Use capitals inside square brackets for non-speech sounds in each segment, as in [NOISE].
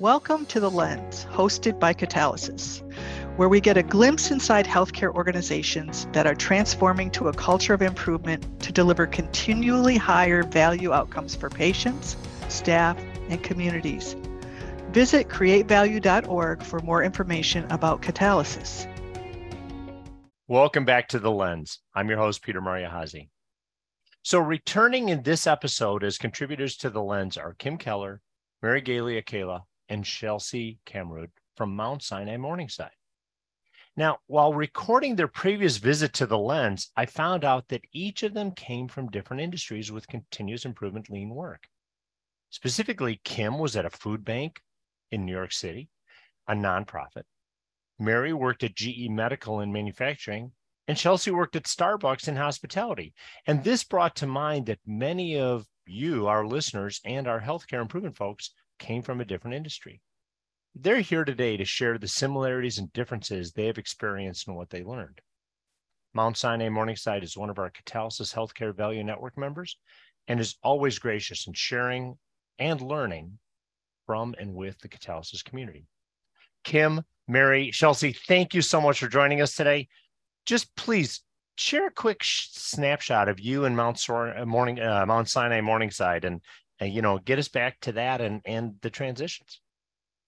Welcome to The Lens, hosted by Catalysis, where we get a glimpse inside healthcare organizations that are transforming to a culture of improvement to deliver continually higher value outcomes for patients, staff, and communities. Visit createvalue.org for more information about Catalysis. Welcome back to The Lens. I'm your host, Peter Maria Mariahazi. So, returning in this episode as contributors to The Lens are Kim Keller, Mary Ghaly Akella, and Shelcy Kamrud from Mount Sinai Morningside. Now, while recording their previous visit to the lens, I found out that each of them came from different industries with continuous improvement lean work. Specifically, Kim was at a food bank in New York City, a nonprofit. Mary worked at GE Medical in manufacturing, and Chelsea worked at Starbucks in hospitality. And this brought to mind that many of you, our listeners, and our healthcare improvement folks came from a different industry. They're here today to share the similarities and differences they have experienced and what they learned. Mount Sinai Morningside is one of our Catalysis Healthcare Value Network members and is always gracious in sharing and learning from and with the Catalysis community. Kim, Mary, Shelcy, thank you so much for joining us today. Just please share a quick sh- snapshot of you and Mount, Sor- Morning, uh, Mount Sinai Morningside and you know get us back to that and and the transitions.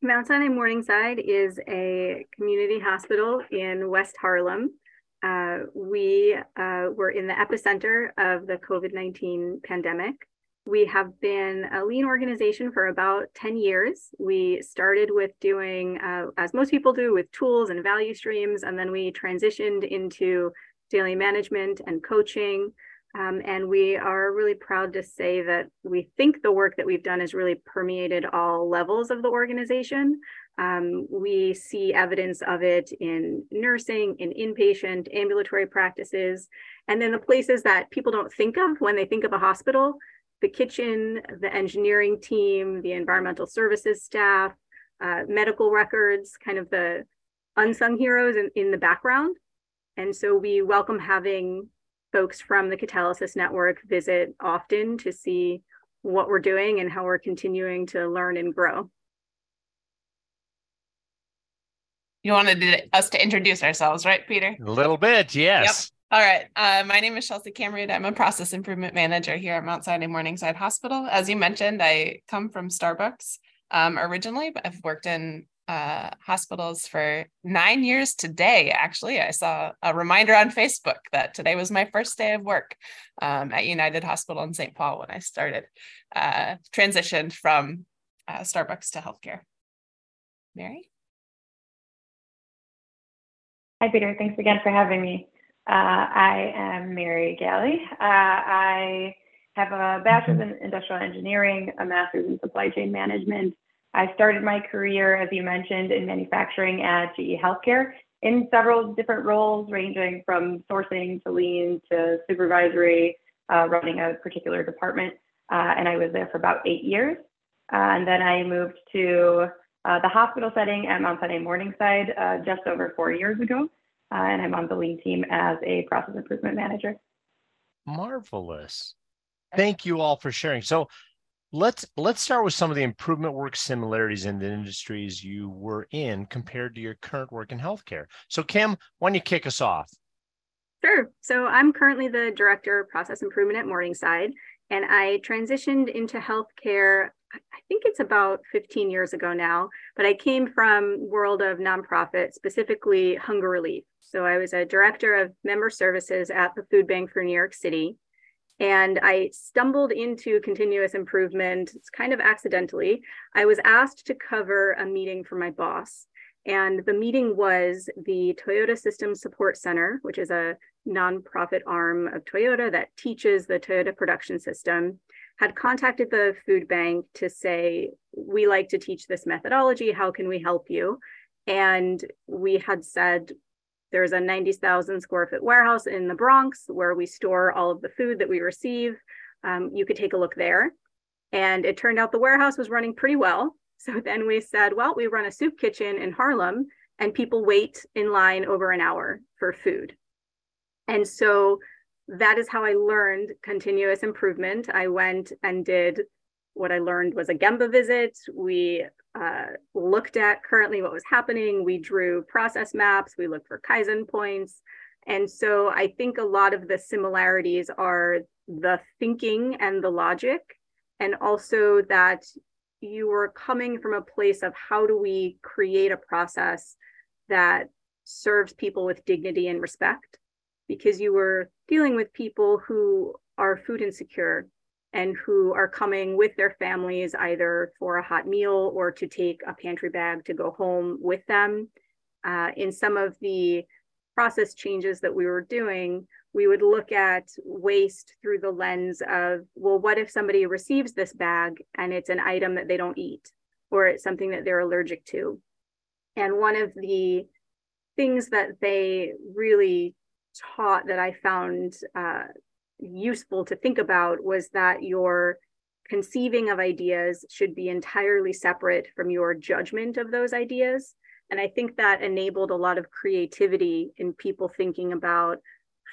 Mount sinai morningside is a community hospital in west harlem. Uh, we uh, were in the epicenter of the covid-19 pandemic. We have been a lean organization for about 10 years. We started with doing uh, as most people do with tools and value streams and then we transitioned into daily management and coaching um, and we are really proud to say that we think the work that we've done has really permeated all levels of the organization. Um, we see evidence of it in nursing, in inpatient, ambulatory practices, and then the places that people don't think of when they think of a hospital the kitchen, the engineering team, the environmental services staff, uh, medical records, kind of the unsung heroes in, in the background. And so we welcome having folks from the Catalysis Network visit often to see what we're doing and how we're continuing to learn and grow. You wanted us to introduce ourselves, right, Peter? A little bit, yes. Yep. All right. Uh, my name is Shelcy Kamrud. I'm a process improvement manager here at Mount Sinai Morningside Hospital. As you mentioned, I come from Starbucks um, originally, but I've worked in uh, hospitals for nine years today. Actually, I saw a reminder on Facebook that today was my first day of work um, at United Hospital in St. Paul when I started, uh, transitioned from uh, Starbucks to healthcare. Mary? Hi, Peter. Thanks again for having me. Uh, I am Mary Ghaly. Uh, I have a bachelor's in industrial engineering, a master's in supply chain management, I started my career, as you mentioned, in manufacturing at GE Healthcare in several different roles, ranging from sourcing to lean to supervisory, uh, running a particular department. Uh, and I was there for about eight years. Uh, and then I moved to uh, the hospital setting at Mount Sinai Morningside uh, just over four years ago. Uh, and I'm on the lean team as a process improvement manager. Marvelous. Thank you all for sharing. So, let's let's start with some of the improvement work similarities in the industries you were in compared to your current work in healthcare. So Kim, why don't you kick us off? Sure. So I'm currently the director of process improvement at Morningside, and I transitioned into healthcare. I think it's about 15 years ago now, but I came from world of nonprofit, specifically hunger relief. So I was a director of member services at the Food Bank for New York City. And I stumbled into continuous improvement it's kind of accidentally. I was asked to cover a meeting for my boss. And the meeting was the Toyota Systems Support Center, which is a nonprofit arm of Toyota that teaches the Toyota production system, had contacted the food bank to say, We like to teach this methodology. How can we help you? And we had said, there's a 90,000 square foot warehouse in the Bronx where we store all of the food that we receive. Um, you could take a look there. And it turned out the warehouse was running pretty well. [LAUGHS] So then we said, well, we run a soup kitchen in Harlem and people wait in line over an hour for food. And so that is how I learned continuous improvement. I went and did what I learned was a Gemba visit. We uh, looked at currently what was happening. We drew process maps. We looked for Kaizen points. And so I think a lot of the similarities are the thinking and the logic, and also that you were coming from a place of how do we create a process that serves people with dignity and respect because you were dealing with people who are food insecure and who are coming with their families either for a hot meal or to take a pantry bag to go home with them. Uh, in some of the process changes that we were doing, we would look at waste through the lens of, well, what if somebody receives this bag and it's an item that they don't eat or it's something that they're allergic to? And one of the things that they really taught that I found uh, useful to think about was that your conceiving of ideas should be entirely separate from your judgment of those ideas. And I think that enabled a lot of creativity in people thinking about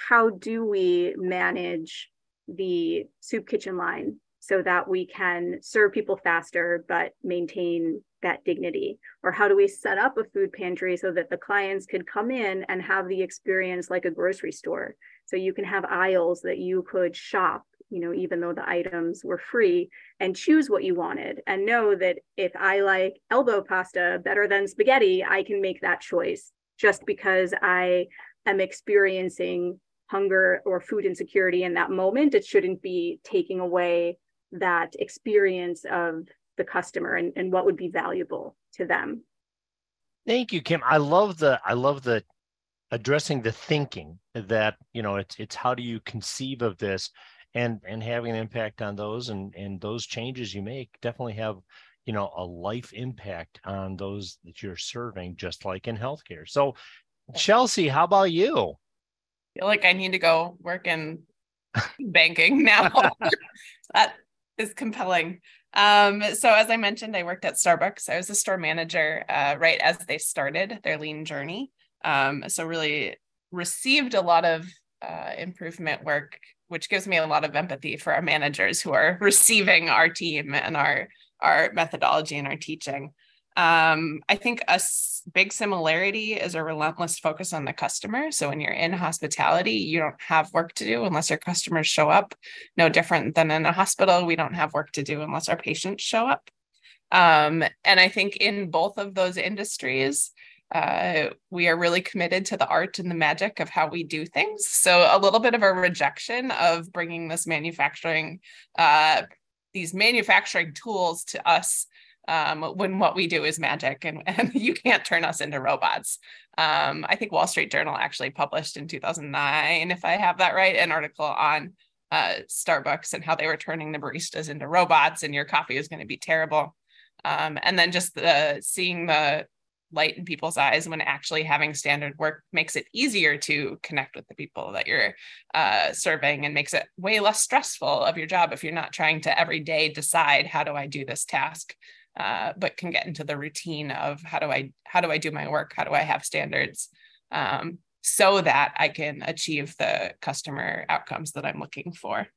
how do we manage the soup kitchen line so that we can serve people faster but maintain that dignity or how do we set up a food pantry so that the clients could come in and have the experience like a grocery store so you can have aisles that you could shop you know even though the items were free and choose what you wanted and know that if i like elbow pasta better than spaghetti i can make that choice just because i am experiencing hunger or food insecurity in that moment. It shouldn't be taking away that experience of the customer and, and what would be valuable to them. Thank you kim. I love the i love the addressing the thinking that you know it's it's how do you conceive of this and and having an impact on those and and those changes you make definitely have you know a life impact on those that you're serving just like in healthcare. So Shelcy how about you? I feel like i need to go work in [LAUGHS] banking now. [LAUGHS] That is compelling. Um, so as I mentioned, I worked at Starbucks. I was a store manager uh, right as they started their lean journey. Um, so really received a lot of uh, improvement work, which gives me a lot of empathy for our managers who are [LAUGHS] receiving our team and our our methodology and our teaching. Um, I think a big similarity is a relentless focus on the customer. So when you're in hospitality, you don't have work to do unless your customers show up. No different than in a hospital, we don't have work to do unless our patients show up. Um, and I think in both of those industries, uh, we are really committed to the art and the magic of how we do things. So a little bit of a rejection of bringing this manufacturing, uh, these manufacturing tools to us um, when what we do is magic and, [LAUGHS] and you can't turn us into robots. Um, I think Wall Street Journal actually published in 2009, if I have that right, an article on uh, Starbucks and how they were turning the baristas into robots and your coffee is going to be terrible. Um, and then just the seeing the light in people's eyes when actually having standard work makes it easier to connect with the people that you're uh, serving and makes it way less stressful of your job if you're not trying to every day decide how do i do this task uh, but can get into the routine of how do I how do I do my work? How do I have standards um, so that I can achieve the customer outcomes that I'm looking for?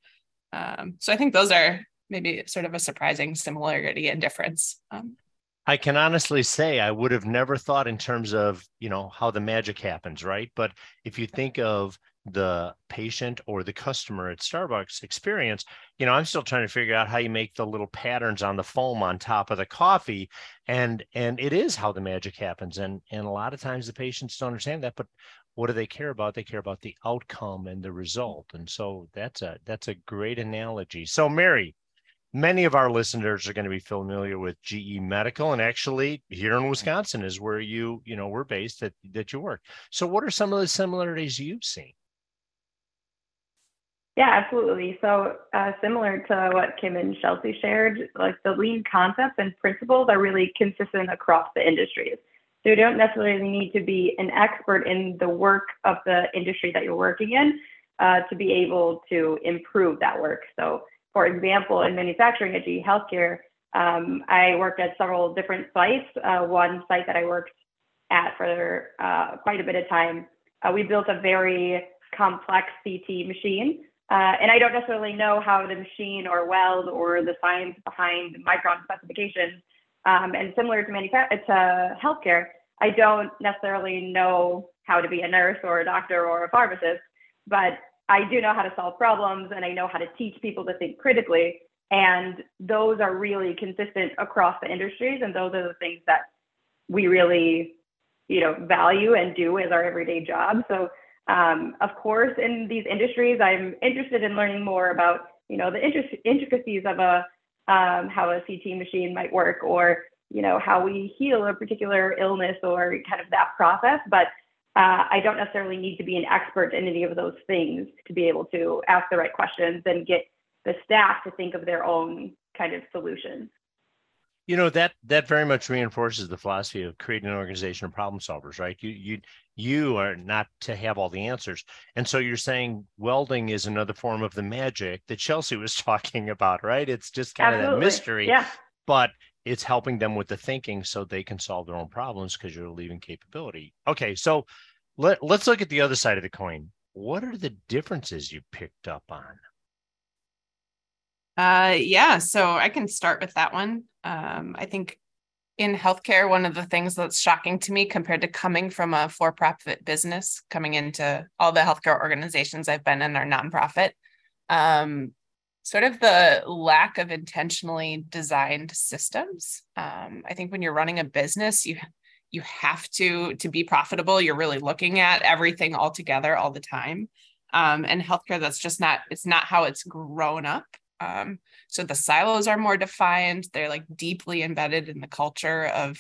Um, so I think those are maybe sort of a surprising similarity and difference. Um, I can honestly say I would have never thought in terms of, you know, how the magic happens, right? But if you think of the patient or the customer at Starbucks experience, you know, I'm still trying to figure out how you make the little patterns on the foam on top of the coffee. And and it is how the magic happens. And and a lot of times the patients don't understand that, but what do they care about? They care about the outcome and the result. And so that's a that's a great analogy. So Mary, many of our listeners are going to be familiar with GE Medical, and actually here in Wisconsin is where you you know we're based that that you work. So what are some of the similarities you've seen? Yeah, absolutely. So uh, similar to what Kim and Shelcy shared, like the lean concepts and principles are really consistent across the industries. So you don't necessarily need to be an expert in the work of the industry that you're working in uh, to be able to improve that work. So for example, in manufacturing at GE Healthcare, um, I worked at several different sites. Uh, one site that I worked at for uh, quite a bit of time, uh, we built a very complex CT machine uh, and I don't necessarily know how the machine or weld or the science behind micron specifications. Um, and similar to manufacturing, to healthcare, I don't necessarily know how to be a nurse or a doctor or a pharmacist, but I do know how to solve problems and I know how to teach people to think critically. And those are really consistent across the industries. And those are the things that we really, you know, value and do as our everyday job. So um, of course, in these industries, I'm interested in learning more about, you know, the intricacies of a um, how a CT machine might work, or you know, how we heal a particular illness, or kind of that process. But uh, I don't necessarily need to be an expert in any of those things to be able to ask the right questions and get the staff to think of their own kind of solutions. You know that that very much reinforces the philosophy of creating an organization of problem solvers right? You you you are not to have all the answers. And so you're saying welding is another form of the magic that Shelcy was [LAUGHS] talking about right? It's just kind Absolutely. of that mystery. Yeah. But it's helping them with the thinking so they can solve their own problems because you're leaving capability. Okay so let, let's look at the other side of the coin. What are the differences you picked up on? Uh, yeah, so I can start with that one. Um, I think in healthcare, one of the things that's shocking to me compared to coming from a for profit business, coming into all the healthcare organizations I've been in are nonprofit, um, sort of the lack of intentionally designed systems. Um, I think when you're running a business, you you have to to be profitable you're really looking at everything all together all the time um, and healthcare that's just not it's not how it's grown up um, so the silos are more defined. They're like deeply embedded in the culture of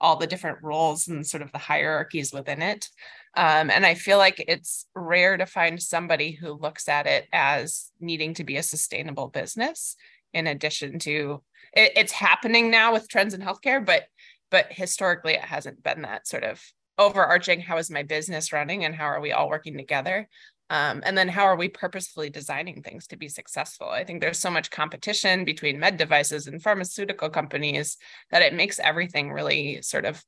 all the different roles and sort of the hierarchies within it. Um, and I feel like it's rare to find somebody who looks at it as needing to be a sustainable business. In addition to it, it's happening now with trends in healthcare, but but historically it hasn't been that sort of overarching how is my business running and how are we all working together um, and then how are we purposefully designing things to be successful? I think there's so much competition between med devices and pharmaceutical companies that it makes everything really sort of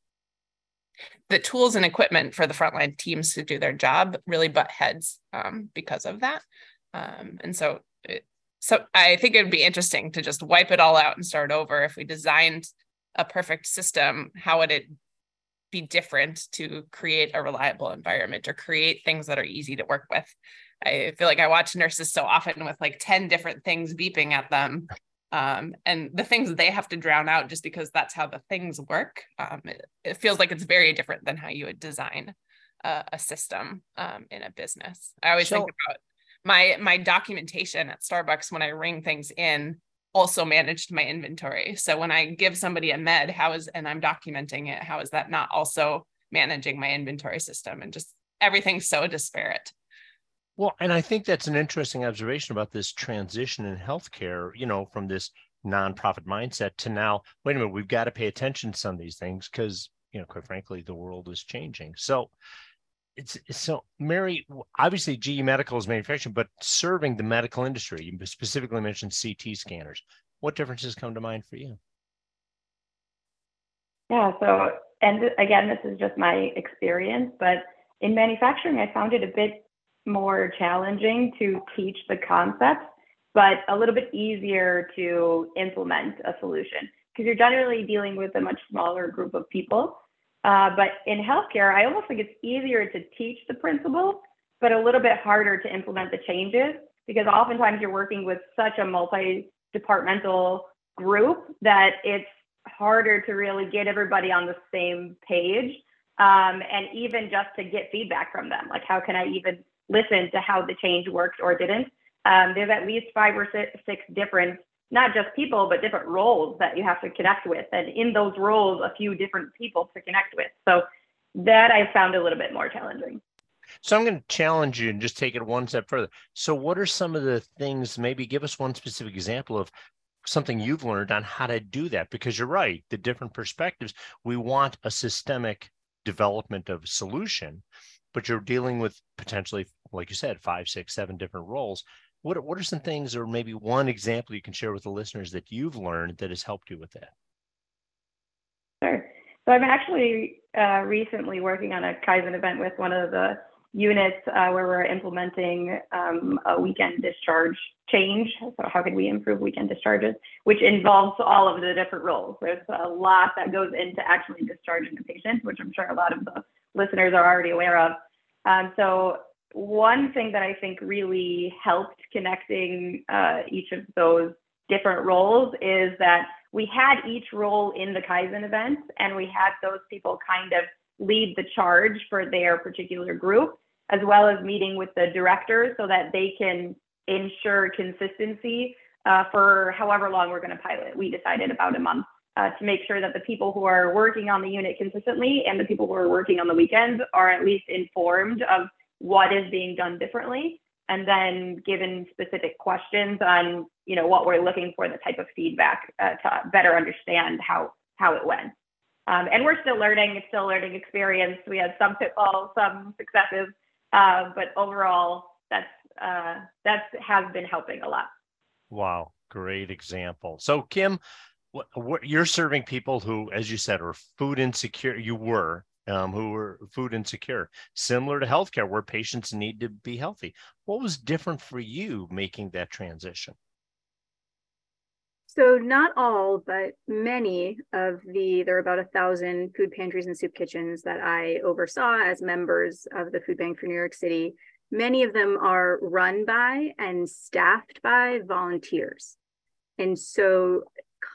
the tools and equipment for the frontline teams to do their job really butt heads um, because of that. Um, and so, it, so I think it would be interesting to just wipe it all out and start over. If we designed a perfect system, how would it be different to create a reliable environment or create things that are easy to work with. I feel like I watch nurses so often with like 10 different things beeping at them. Um, and the things they have to drown out just because that's how the things work. Um, it, it, feels like it's very different than how you would design a, a system um, in a business. I always so, think about my my documentation at Starbucks when I ring things in also managed my inventory. So when I give somebody a med, how is and I'm documenting it, how is that not also managing my inventory system and just everything's so disparate. Well, and I think that's an interesting observation about this transition in healthcare, you know, from this nonprofit mindset to now, wait a minute, we've got to pay attention to some of these things because, you know, quite frankly, the world is changing. So it's, so Mary, obviously GE Medical is manufacturing, but serving the medical industry. You specifically mentioned CT scanners. What differences come to mind for you? Yeah, so and again, this is just my experience, but in manufacturing, I found it a bit more challenging to teach the concepts, but a little bit easier to implement a solution because you're generally dealing with a much smaller group of people. Uh, but in healthcare, I almost think it's easier to teach the principles, but a little bit harder to implement the changes because oftentimes you're working with such a multi-departmental group that it's harder to really get everybody on the same page. Um, and even just to get feedback from them, like how can I even listen to how the change worked or didn't? Um, there's at least five or six, different not just people, but different roles that you have to connect with. And in those roles, a few different people to connect with. So that I found a little bit more challenging. So I'm going to challenge you and just take it one step further. So, what are some of the things? Maybe give us one specific example of something you've learned on how to do that. Because you're right, the different perspectives. We want a systemic development of solution, but you're dealing with potentially, like you said, five, six, seven different roles. What, what are some things, or maybe one example you can share with the listeners that you've learned that has helped you with that? Sure. So I'm actually uh, recently working on a Kaizen event with one of the units uh, where we're implementing um, a weekend discharge change. So how can we improve weekend discharges, which involves all of the different roles. There's a lot that goes into actually discharging a patient, which I'm sure a lot of the listeners are already aware of. Um, so one thing that I think really helped connecting uh, each of those different roles is that we had each role in the Kaizen event and we had those people kind of lead the charge for their particular group as well as meeting with the directors so that they can ensure consistency uh, for however long we're going to pilot. We decided about a month uh, to make sure that the people who are working on the unit consistently and the people who are working on the weekends are at least informed of what is being done differently and then given specific questions on you know what we're looking for the type of feedback uh, to better understand how how it went um, and we're still learning it's still a learning experience we had some pitfalls some successes uh, but overall, that's uh, that has been helping a lot. Wow, great example. So Kim, what, what, you're serving people who, as you said, are food insecure. You were um, who were food insecure, similar to healthcare, where patients need to be healthy. What was different for you making that transition? So not all, but many of the, there are about a thousand food pantries and soup kitchens that I oversaw as members of the Food Bank for New York City. Many of them are run by and staffed by volunteers. And so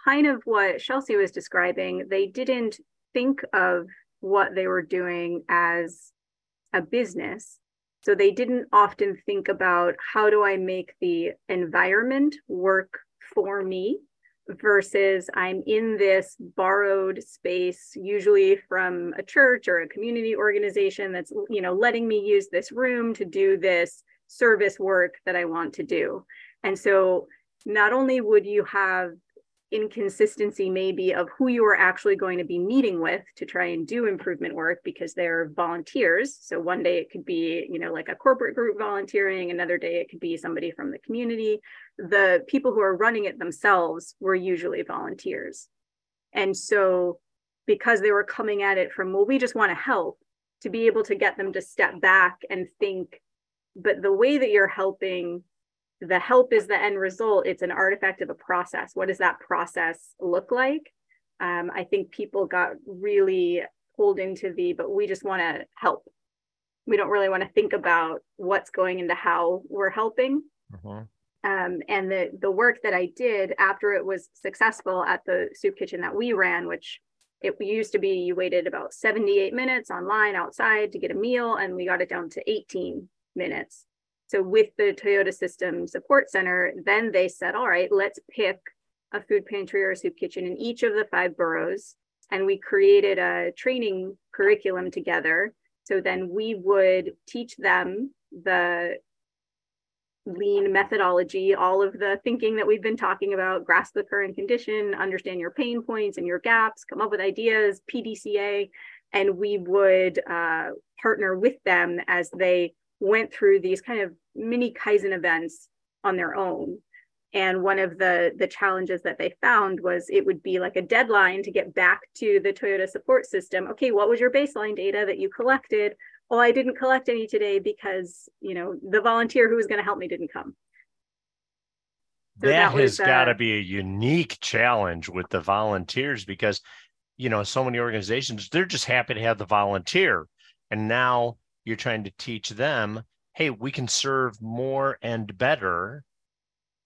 kind of what Shelcy was describing, they didn't think of what they were doing as a business. So they didn't often think about how do I make the environment work for me versus I'm in this borrowed space, usually from a church or a community organization that's, you know, letting me use this room to do this service work that I want to do. And so not only would you have inconsistency maybe of who you are actually going to be meeting with to try and do improvement work because they're volunteers. So one day it could be you know like a corporate group volunteering another day it could be somebody from the community. The people who are running it themselves were usually volunteers. And so because they were coming at it from well we just want to help to be able to get them to step back and think but the way that you're helping the help is the end result. It's an artifact of a process. What does that process look like? Um, I think people got really pulled into the, but we just want to help. We don't really want to think about what's going into how we're helping. Uh-huh. Um, and the the work that I did after it was successful at the soup kitchen that we ran, which it used to be you waited about 78 minutes online outside to get a meal, and we got it down to 18 minutes. So with the Toyota System Support Center, then they said, all right, let's pick a food pantry or a soup kitchen in each of the five boroughs. And we created a training curriculum together. So then we would teach them the lean methodology, all of the thinking that we've been talking about, grasp the current condition, understand your pain points and your gaps, come up with ideas, PDCA. And we would uh, partner with them as they went through these kind of mini Kaizen events on their own. And one of the, the challenges that they found was it would be like a deadline to get back to the Toyota support system. Okay, what was your baseline data that you collected? Oh, I didn't collect any today because, you know, the volunteer who was going to help me didn't come. So that, that has got to be a unique challenge with the volunteers because, you know, so many organizations, they're just happy to have the volunteer. And now you're trying to teach them hey we can serve more and better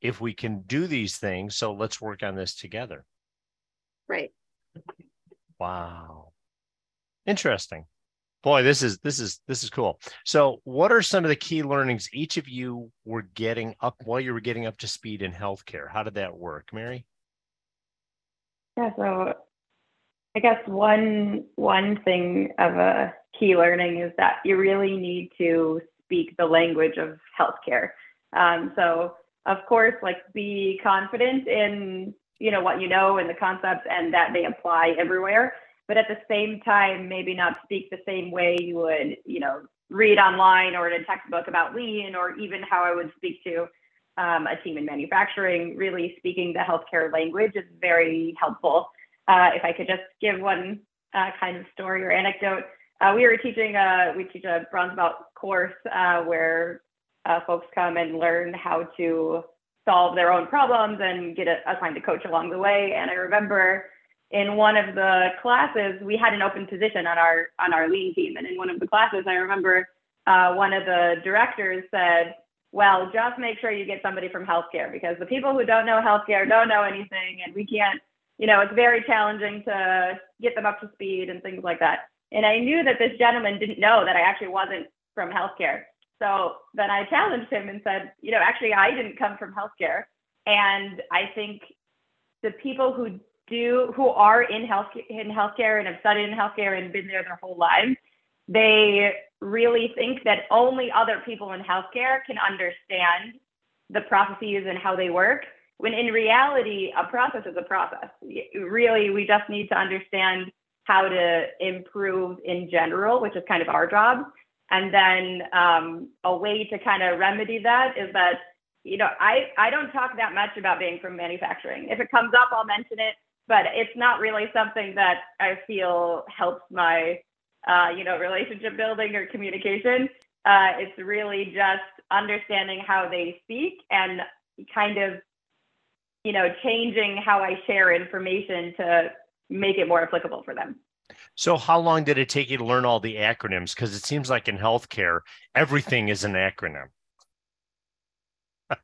if we can do these things so let's work on this together. Right. Wow. Interesting. Boy this is this is this is cool. So what are some of the key learnings each of you were getting up while you were getting up to speed in healthcare? How did that work mary? Yeah so i guess one one thing of a key learning is that you really need to speak the language of healthcare. Um, so of course, like be confident in you know what you know and the concepts and that they apply everywhere. But at the same time, maybe not speak the same way you would, you know, read online or in a textbook about lean, or even how I would speak to um, a team in manufacturing. Really speaking the healthcare language is very helpful. Uh, if I could just give one uh, kind of story or anecdote, uh, we were teaching, uh, we teach a bronze belt course uh, where uh, folks come and learn how to solve their own problems and get assigned a coach along the way. And I remember in one of the classes, we had an open position on our on our lean team. And in one of the classes, I remember uh, one of the directors said, well, just make sure you get somebody from healthcare because the people who don't know healthcare don't know anything and we can't, you know, it's very challenging to get them up to speed and things like that. And I knew that this gentleman didn't know that I actually wasn't from healthcare. So then I challenged him and said, you know, actually, I didn't come from healthcare. And I think the people who do, who are in health in healthcare and have studied in healthcare and been there their whole lives, they really think that only other people in healthcare can understand the processes and how they work. When in reality, a process is a process. Really, we just need to understand how to improve in general, which is kind of our job. And then um, a way to kind of remedy that is that, you know, I, I don't talk that much about being from manufacturing. If it comes up, I'll mention it, but it's not really something that I feel helps my, uh, you know, relationship building or communication. Uh, it's really just understanding how they speak and kind of, you know, changing how I share information to make it more applicable for them. So, how long did it take you to learn all the acronyms? Because it seems like in healthcare, everything is an acronym. [LAUGHS]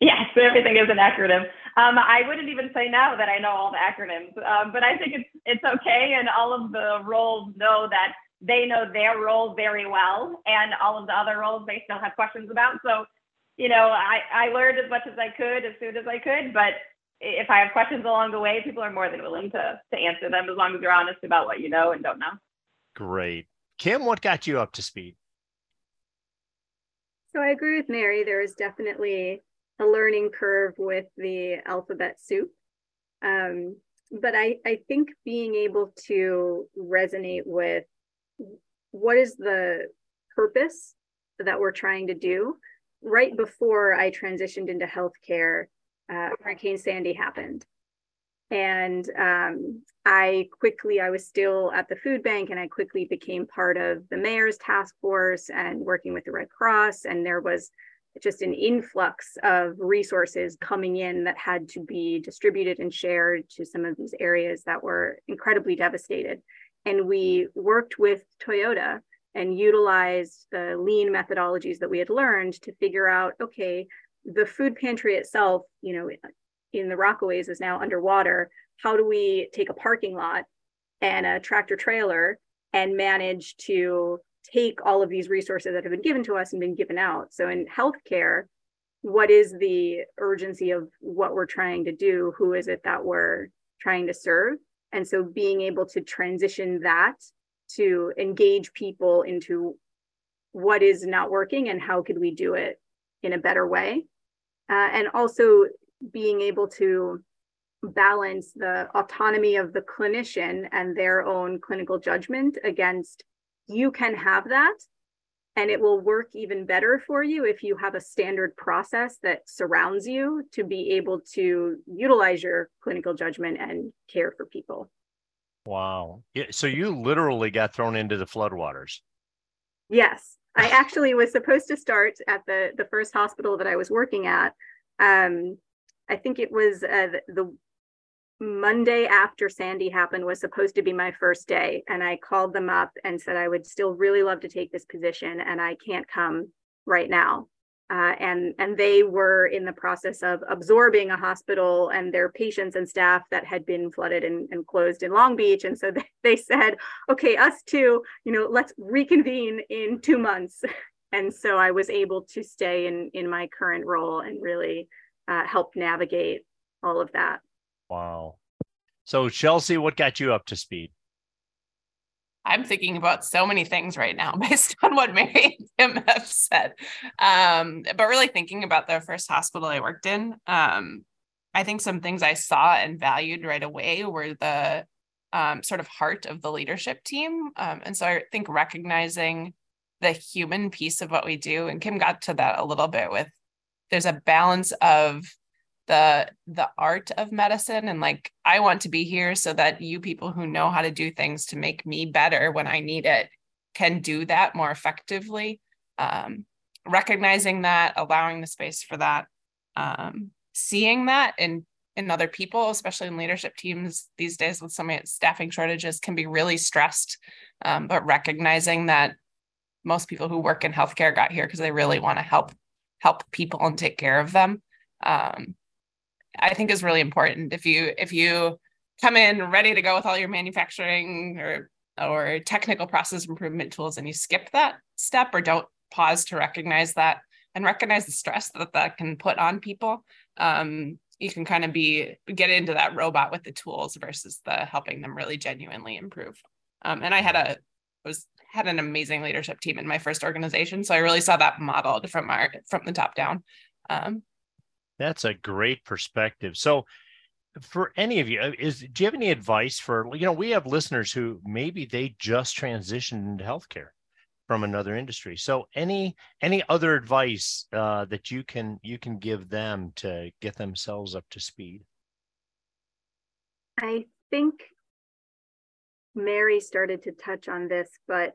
yes, everything is an acronym. Um, I wouldn't even say now that I know all the acronyms, um, but I think it's it's okay, and all of the roles know that they know their role very well, and all of the other roles they still have questions about. So, you know, I I learned as much as I could as soon as I could, but if I have questions along the way, people are more than willing to to answer them as long as you're honest about what you know and don't know. Great. Kim, what got you up to speed? So I agree with Mary. There is definitely a learning curve with the alphabet soup. Um, but I, I think being able to resonate with what is the purpose that we're trying to do right before I transitioned into healthcare, uh, Hurricane Sandy happened. And um, I quickly, I was still at the food bank and I quickly became part of the mayor's task force and working with the Red Cross. And there was just an influx of resources coming in that had to be distributed and shared to some of these areas that were incredibly devastated. And we worked with Toyota and utilized the lean methodologies that we had learned to figure out okay, the food pantry itself, you know, in the Rockaways is now underwater. How do we take a parking lot and a tractor trailer and manage to take all of these resources that have been given to us and been given out? So in healthcare, what is the urgency of what we're trying to do? Who is it that we're trying to serve? And so being able to transition that to engage people into what is not working and how could we do it in a better way uh, and also being able to balance the autonomy of the clinician and their own clinical judgment against you can have that and it will work even better for you if you have a standard process that surrounds you to be able to utilize your clinical judgment and care for people. Wow. Yeah, so you literally got thrown into the floodwaters. Yes i actually was supposed to start at the the first hospital that i was working at um, I think it was uh, the Monday after Sandy happened was supposed to be my first day. And I called them up and said, I would still really love to take this position and I can't come right now. Uh, and and they were in the process of absorbing a hospital and their patients and staff that had been flooded and, and closed in Long Beach. And so [LAUGHS] they, they said, okay, us too, you know, let's reconvene in two months. [LAUGHS] And so I was able to stay in in my current role and really uh, help navigate all of that. Wow. So, Shelcy, what got you up to speed? I'm thinking about so many things right now [LAUGHS] based on what Mary and Kim have said. Um, but really thinking about the first hospital I worked in, um, I think some things I saw and valued right away were the um, sort of heart of the leadership team. Um, and so I think recognizing the human piece of what we do, and Kim got to that a little bit with there's a balance of the the art of medicine and like I want to be here so that you people who know how to do things to make me better when I need it can do that more effectively. Um, recognizing that, allowing the space for that, um, seeing that in in other people, especially in leadership teams these days with so many staffing shortages, can be really stressed. Um, but recognizing that most people who work in healthcare got here because they really want to help help people and take care of them. Um, I think is really important. If you if you come in ready to go with all your manufacturing or or technical process improvement tools and you skip that step or don't pause to recognize that and recognize the stress that that can put on people um, you can kind of be get into that robot with the tools versus the helping them really genuinely improve. Um, and i had a was had an amazing leadership team in my first organization. So i really saw that modeled from our from the top down. Um, that's a great perspective. So for any of you uh, is do you have any advice for you know we have listeners who maybe they just transitioned into healthcare from another industry. So any any other advice uh, that you can you can give them to get themselves up to speed? I think mary started to touch on this but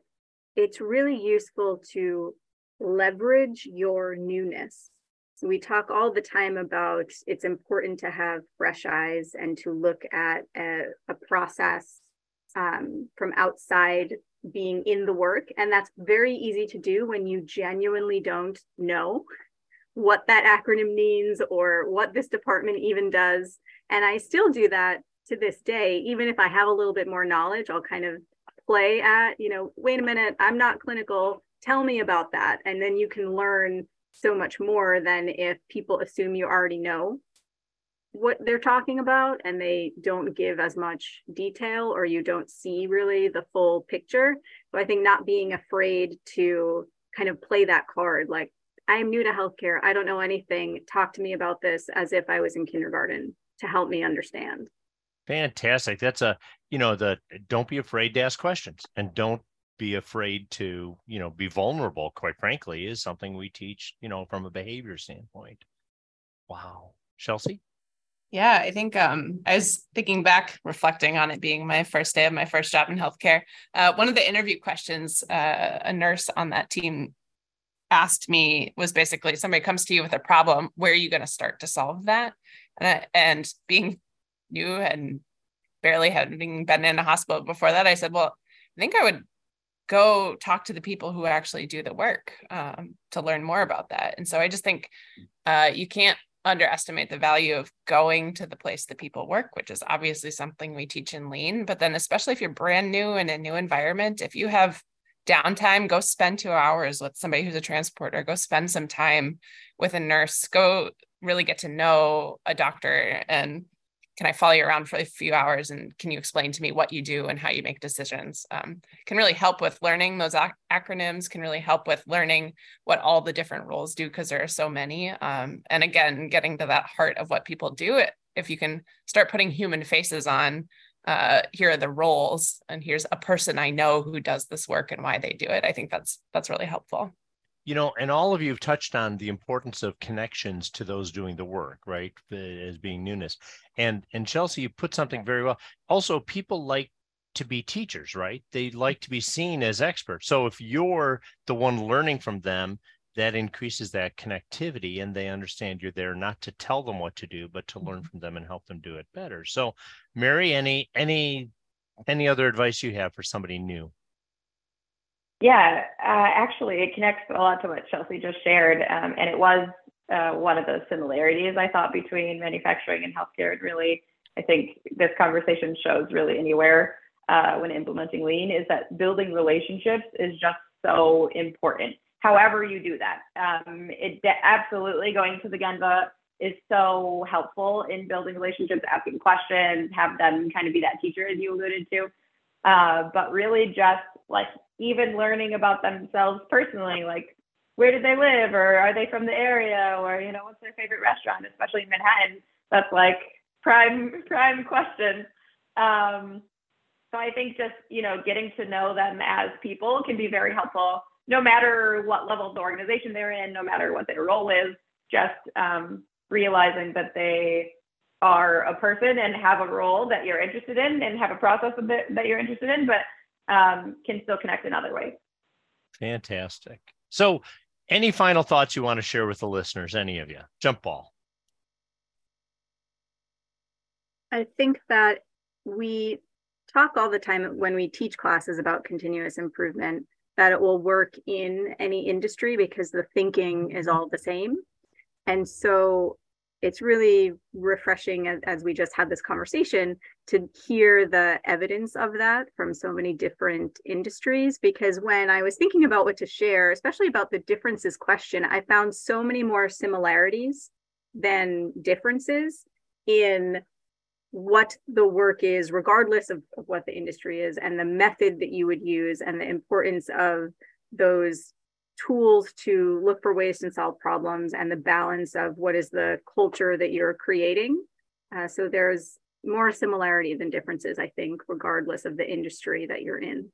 it's really useful to leverage your newness so we talk all the time about it's important to have fresh eyes and to look at a, a process um, from outside being in the work. And that's very easy to do when you genuinely don't know what that acronym means or what this department even does. And I still do that to this day, even if I have a little bit more knowledge, I'll kind of play at, you know, wait a minute, I'm not clinical. Tell me about that. And then you can learn so much more than if people assume you already know what they're talking about and they don't give as much detail or you don't see really the full picture. So I think not being afraid to kind of play that card like I'm new to healthcare. I don't know anything. Talk to me about this as if I was in kindergarten to help me understand. Fantastic. That's a, you know, the don't be afraid to ask questions and don't be afraid to you know be vulnerable quite frankly is something we teach you know from a behavior standpoint. Wow. Shelcy? Yeah i think um i was thinking back reflecting on it being my first day of my first job in healthcare uh, one of the interview questions uh, a nurse on that team asked me was basically somebody comes to you with a problem where are you going to start to solve that? And, and being new and barely having been in a hospital before that i said well i think i would go talk to the people who actually do the work um, to learn more about that. And so I just think uh, you can't underestimate the value of going to the place that people work, which is obviously something we teach in lean. But then, especially if you're brand new in a new environment, if you have downtime, go spend two hours with somebody who's a transporter, go spend some time with a nurse, go really get to know a doctor and can I follow you around for a few hours and can you explain to me what you do and how you make decisions? Um, can really help with learning those ac- acronyms, can really help with learning what all the different roles do because there are so many. Um, and again, getting to that heart of what people do, if you can start putting human faces on, uh, here are the roles and here's a person I know who does this work and why they do it. I think that's that's really helpful you know and all of you have touched on the importance of connections to those doing the work right as being newness. And and Shelcy you put something very well. Also people like to be teachers right? They like to be seen as experts. So if you're the one learning from them that increases that connectivity and they understand you're there not to tell them what to do but to learn mm-hmm. from them and help them do it better. So mary any any any other advice you have for somebody new yeah, uh, actually, it connects a lot to what Shelcy just shared, um, and it was uh, one of those similarities I thought between manufacturing and healthcare. And really, I think this conversation shows really anywhere uh, when implementing lean is that building relationships is just so important. However, you do that, um, it de- absolutely going to the Gemba is so helpful in building relationships, asking questions, have them kind of be that teacher as you alluded to. Uh, but really just like even learning about themselves personally, like where did they live or are they from the area or you know what's their favorite restaurant, especially in Manhattan. That's like prime [LAUGHS] prime question. Um, so I think just you know getting to know them as people can be very helpful, no matter what level of the organization they're in, no matter what their role is. Just um, realizing that they are a person and have a role that you're interested in and have a process that, that you're interested in, but um, can still connect in other ways. Fantastic. So, any final thoughts you want to share with the listeners? Any of you? Jump ball. I think that we talk all the time when we teach classes about continuous improvement that it will work in any industry because the thinking is all the same. And so it's really refreshing as, as, we just had this conversation to hear the evidence of that from so many different industries because when i was thinking about what to share especially about the differences question i found so many more similarities than differences in what the work is, regardless of, of, what the industry is, and the method that you would use, and the importance of those tools to look for ways to solve problems, and the balance of what is the culture that you're creating. Uh, so there's more similarity than differences, I think, regardless of the industry that you're in.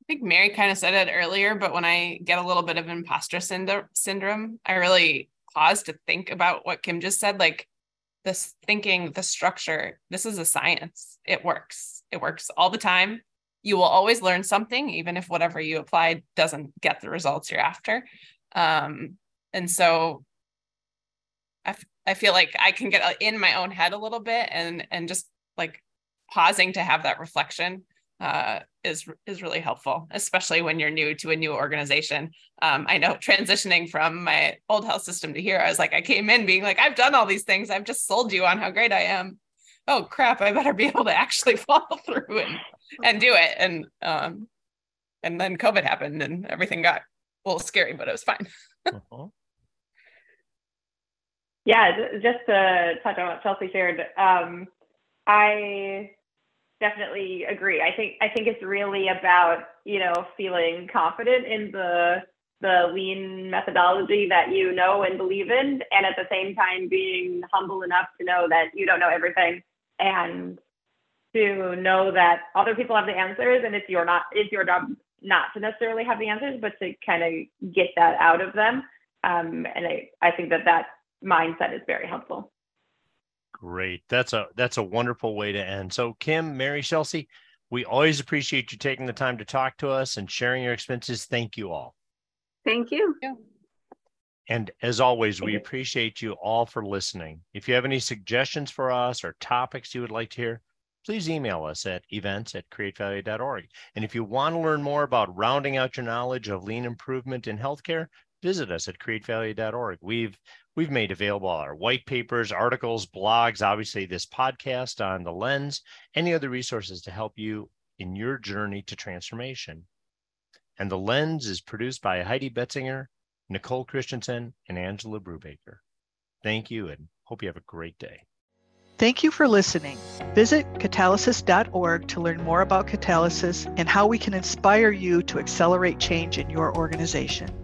I think Mary kind of said it earlier, but when I get a little bit of imposter syndrome, I really pause to think about what Kim just said, like this thinking, the structure, this is a science. It works. It works all the time. You will always learn something, even if whatever you apply doesn't get the results you're after. Um, and so I, f- I feel like I can get in my own head a little bit and and just like pausing to have that reflection uh, is is really helpful, especially when you're new to a new organization. Um, I know transitioning from my old health system to here, I was like, I came in being like, I've done all these things. I've just sold you on how great I am. Oh crap! I better be able to actually [LAUGHS] follow through and and do it. And um, and then COVID happened, and everything got a little scary, but it was fine. [LAUGHS] uh-huh. Yeah, just to touch on what Shelcy shared, um, I definitely agree. I think I think it's really about you know feeling confident in the the lean methodology that you know and believe in, and at the same time being humble enough to know that you don't know everything and to know that other people have the answers, and it's your not it's your job not to necessarily have the answers, but to kind of get that out of them. Um, and I I think that that mindset is very helpful. Great. That's a that's a wonderful way to end. So Kim, Mary, Shelcy, we always appreciate you taking the time to talk to us and sharing your expenses. Thank you all. Thank you. And as always, we appreciate you all for listening. If you have any suggestions for us or topics you would like to hear, please email us at events at createvalue.org. And if you want to learn more about rounding out your knowledge of lean improvement in healthcare, visit us at createvalue.org. We've we've made available our white papers, articles, blogs, obviously this podcast on the lens, any other resources to help you in your journey to transformation. And the lens is produced by Heidi Betzinger, Nicole Christensen, and Angela Brubaker. Thank you and hope you have a great day. Thank you for listening. Visit catalysis.org to learn more about catalysis and how we can inspire you to accelerate change in your organization.